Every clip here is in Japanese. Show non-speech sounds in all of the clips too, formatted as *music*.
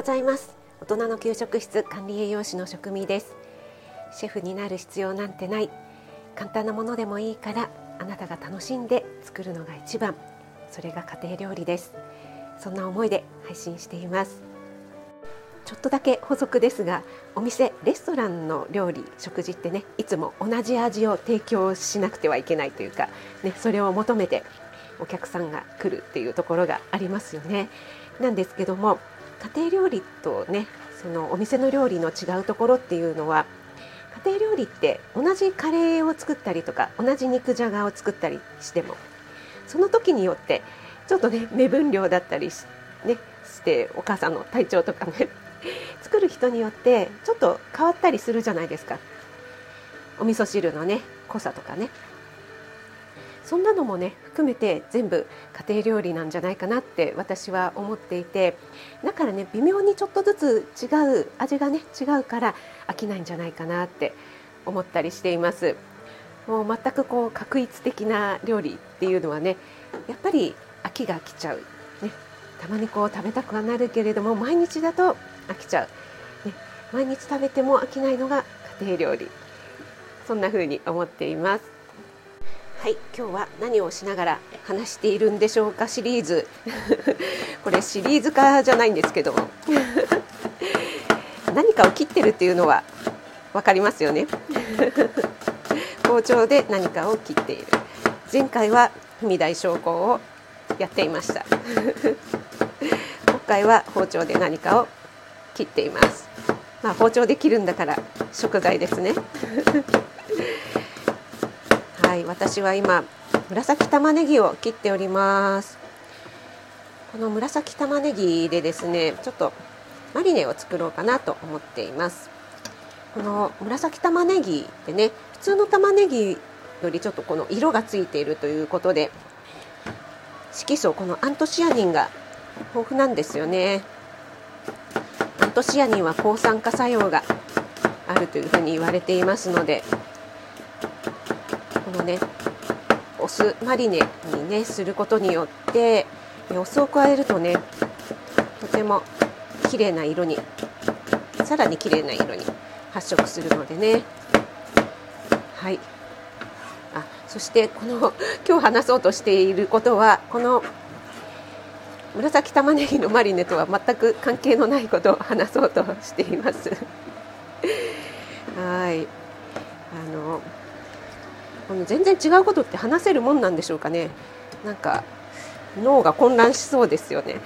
ございます。大人の給食室管理栄養士の職味です。シェフになる必要なんてない。簡単なものでもいいからあなたが楽しんで作るのが一番。それが家庭料理です。そんな思いで配信しています。ちょっとだけ補足ですがお店レストランの料理食事ってねいつも同じ味を提供しなくてはいけないというか、ね、それを求めてお客さんが来るっていうところがありますよね。なんですけども家庭料理とねそのお店の料理の違うところっていうのは家庭料理って同じカレーを作ったりとか同じ肉じゃがを作ったりしてもその時によってちょっとね目分量だったりし,、ね、してお母さんの体調とかね *laughs* 作る人によってちょっと変わったりするじゃないですか。お味噌汁のね濃さとかね。そんなのもね含めて全部家庭料理なんじゃないかなって私は思っていてだからね微妙にちょっとずつ違う味がね違うから飽きないんじゃないかなって思ったりしています。もう全くこう確一的な料理っていうのはねやっぱり飽きが来ちゃう、ね、たまにこう食べたくはなるけれども毎日だと飽きちゃう、ね、毎日食べても飽きないのが家庭料理。そんな風に思っています。はい今日は何をしながら話しているんでしょうかシリーズ。*laughs* これシリーズ化じゃないんですけども。*laughs* 何かを切ってるっていうのは分かりますよね。*laughs* 包丁で何かを切っている。前回は踏大昇降をやっていました。今回は包丁で何かを切っています。まあ包丁で切るんだから食材ですね。はい私は今紫玉ねぎを切っております。この紫玉ねぎでですねちょっとマリネを作ろうかなと思っています。この紫玉ねぎってね普通の玉ねぎよりちょっとこの色がついているということで色素このアントシアニンが豊富なんですよね。アントシアニンは抗酸化作用があるというふうに言われていますのでこのねお酢マリネにねすることによってお酢を加えるとねとても綺麗な色にさらに綺麗な色に発色するのでね。はい。あそしてこの *laughs* 今日話そうとしていることはこの紫玉ねぎのマリネとは全く関係のないことを話そうとしています。*laughs* はい。あのこの全然違うことって話せるもんなんでしょうかね。なんか脳が混乱しそうですよね。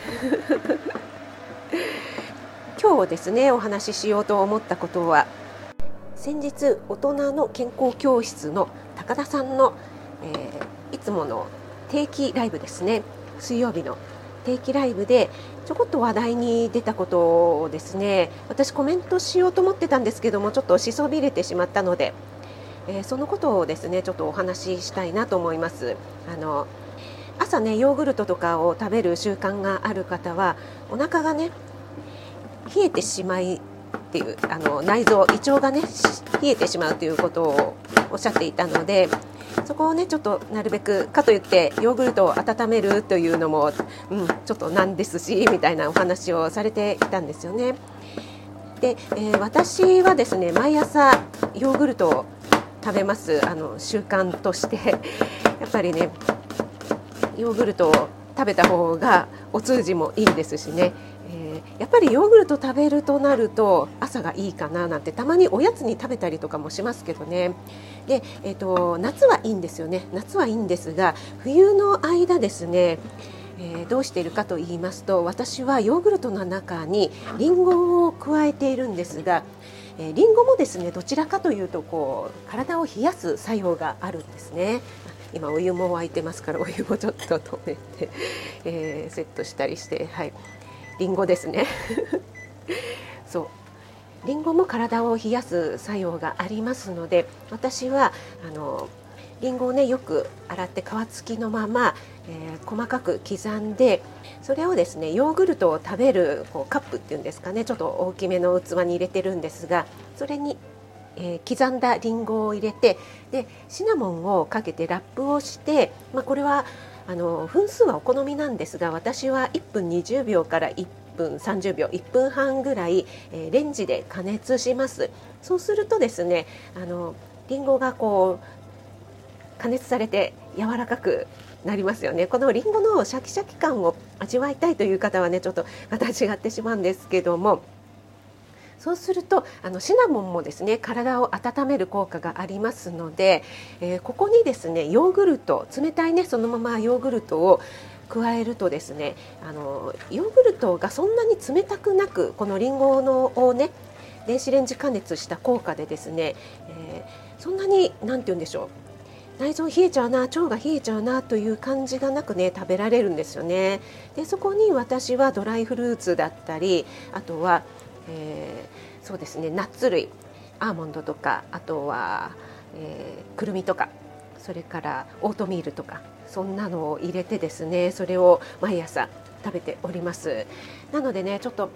*laughs* 今日ですねお話ししようと思ったことは先日大人の健康教室の高田さんの、えー、いつもの定期ライブですね。水曜日の定期ライブでちょこっと話題に出たことをですね私コメントしようと思ってたんですけどもちょっとしそびれてしまったのでえー、そのことをですねちょっとお話ししたいなと思います。あの朝ねヨーグルトとかを食べる習慣がある方はお腹がね冷えてしまいっていうあの内臓胃腸がね冷えてしまうということをおっしゃっていたのでそこをねちょっとなるべくかといってヨーグルトを温めるというのも、うん、ちょっとなんですしみたいなお話をされていたんですよね。で、えー、私はですね毎朝ヨーグルトを食べます。あの習慣として。*laughs* やっぱりねヨーグルトを食べた方がお通じもいいですしね、えー、やっぱりヨーグルト食べるとなると朝がいいかななんてたまにおやつに食べたりとかもしますけどね。で、えーと、夏はいいんですよね。夏はいいんですが冬の間ですねえー、どうしているかと言いますと私はヨーグルトの中にりんごを加えているんですがえー、リンゴもですねどちらかというとこう体を冷やす作用があるんですね。今お湯も沸いてますからお湯もちょっと止めて、えー、セットしたりしてはい。リンゴですね。*laughs* そう。リンゴも体を冷やす作用がありますので私はあのりんごをねよく洗って皮付きのまま、えー、細かく刻んでそれをですねヨーグルトを食べるこうカップっていうんですかねちょっと大きめの器に入れてるんですがそれに、えー、刻んだりんごを入れてでシナモンをかけてラップをして、まあ、これはあの分数はお好みなんですが私は1分20秒から1分30秒1分半ぐらい、えー、レンジで加熱します。そうするとですねあのりんごがこう加熱されて柔らかくなりますよね。このりんごのシャキシャキ感を味わいたいという方はねちょっとまた違ってしまうんですけども。そうするとあのシナモンもですね体を温める効果がありますので、えー、ここにですねヨーグルト冷たいねそのままヨーグルトを加えるとですねあのヨーグルトがそんなに冷たくなくこのりんごのをね電子レンジ加熱した効果でですね、えー、そんなに何て言うんでしょう。内臓冷えちゃうな腸が冷えちゃうなという感じがなくね食べられるんですよね。でそこに私はドライフルーツだったりあとは、えー、そうですねナッツ類アーモンドとかあとは、えー、くるみとかそれからオートミールとかそんなのを入れてですねそれを毎朝食べております。なのでねちょっと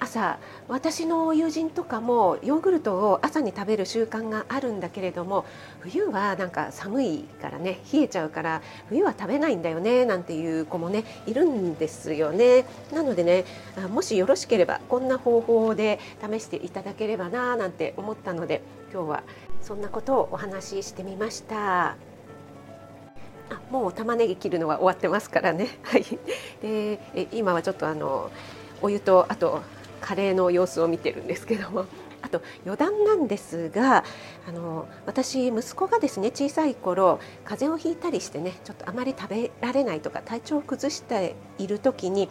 朝私の友人とかもヨーグルトを朝に食べる習慣があるんだけれども冬はなんか寒いからね冷えちゃうから冬は食べないんだよねなんていう子もねいるんですよねなのでねもしよろしければこんな方法で試していただければななんて思ったので今日はそんなことをお話ししてみました。あもう玉ねぎ切るのは終わってますからね。はい、で今はちょっとあのお湯とあとカレーの様子を見てるんですけどもあと余談なんですがあの私息子がですね小さい頃風邪をひいたりしてねちょっとあまり食べられないとか体調を崩している時に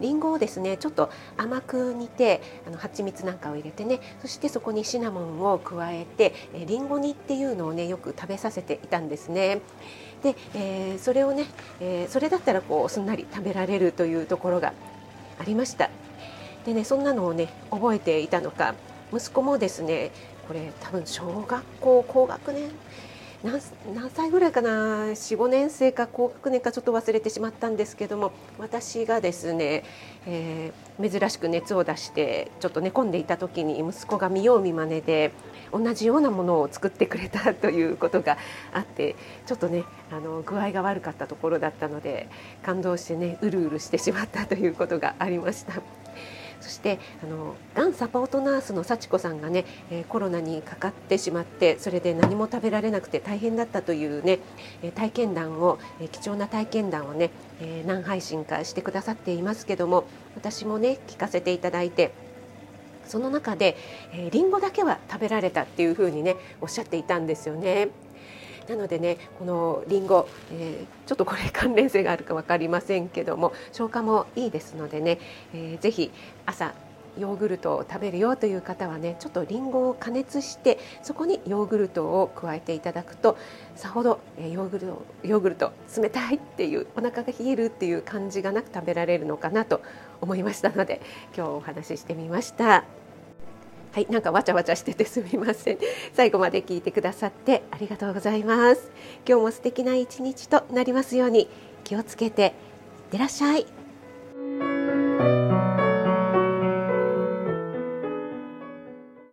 りんごをですねちょっと甘く煮てあの蜂蜜なんかを入れてねそしてそこにシナモンを加えてりんご煮っていうのをねよく食べさせていたんですね。で、えー、それをね、えー、それだったらこうすんなり食べられるというところがありました。でねそんなのをね覚えていたのか息子もですねこれ多分小学校高学年何歳ぐらいかな45年生か高学年かちょっと忘れてしまったんですけども私がですね、えー、珍しく熱を出してちょっと寝込んでいた時に息子が見よう見まねで同じようなものを作ってくれたということがあってちょっとねあの具合が悪かったところだったので感動してねうるうるしてしまったということがありました。そしてあのがんサポートナースの幸子さんがね、えー、コロナにかかってしまってそれで何も食べられなくて大変だったというね、え体験談を、え貴重な体験談をね、え何配信かしてくださっていますけども私もね聞かせていただいてその中で、えー、リンゴだけは食べられたっていうふうにねおっしゃっていたんですよね。なのでねこのりんご、えー、ちょっとこれ関連性があるか分かりませんけども消化もいいですのでね、えー、ぜひ朝ヨーグルトを食べるよという方はねちょっとりんごを加熱してそこにヨーグルトを加えていただくとさほどヨーグルトヨーグルト冷たいっていうお腹が冷えるっていう感じがなく食べられるのかなと思いましたので今日お話ししてみました。はい、なんかわちゃわちゃしててすみません。*laughs* 最後まで聞いてくださってありがとうございます。今日も素敵な一日となりますように気をつけていってらっしゃい。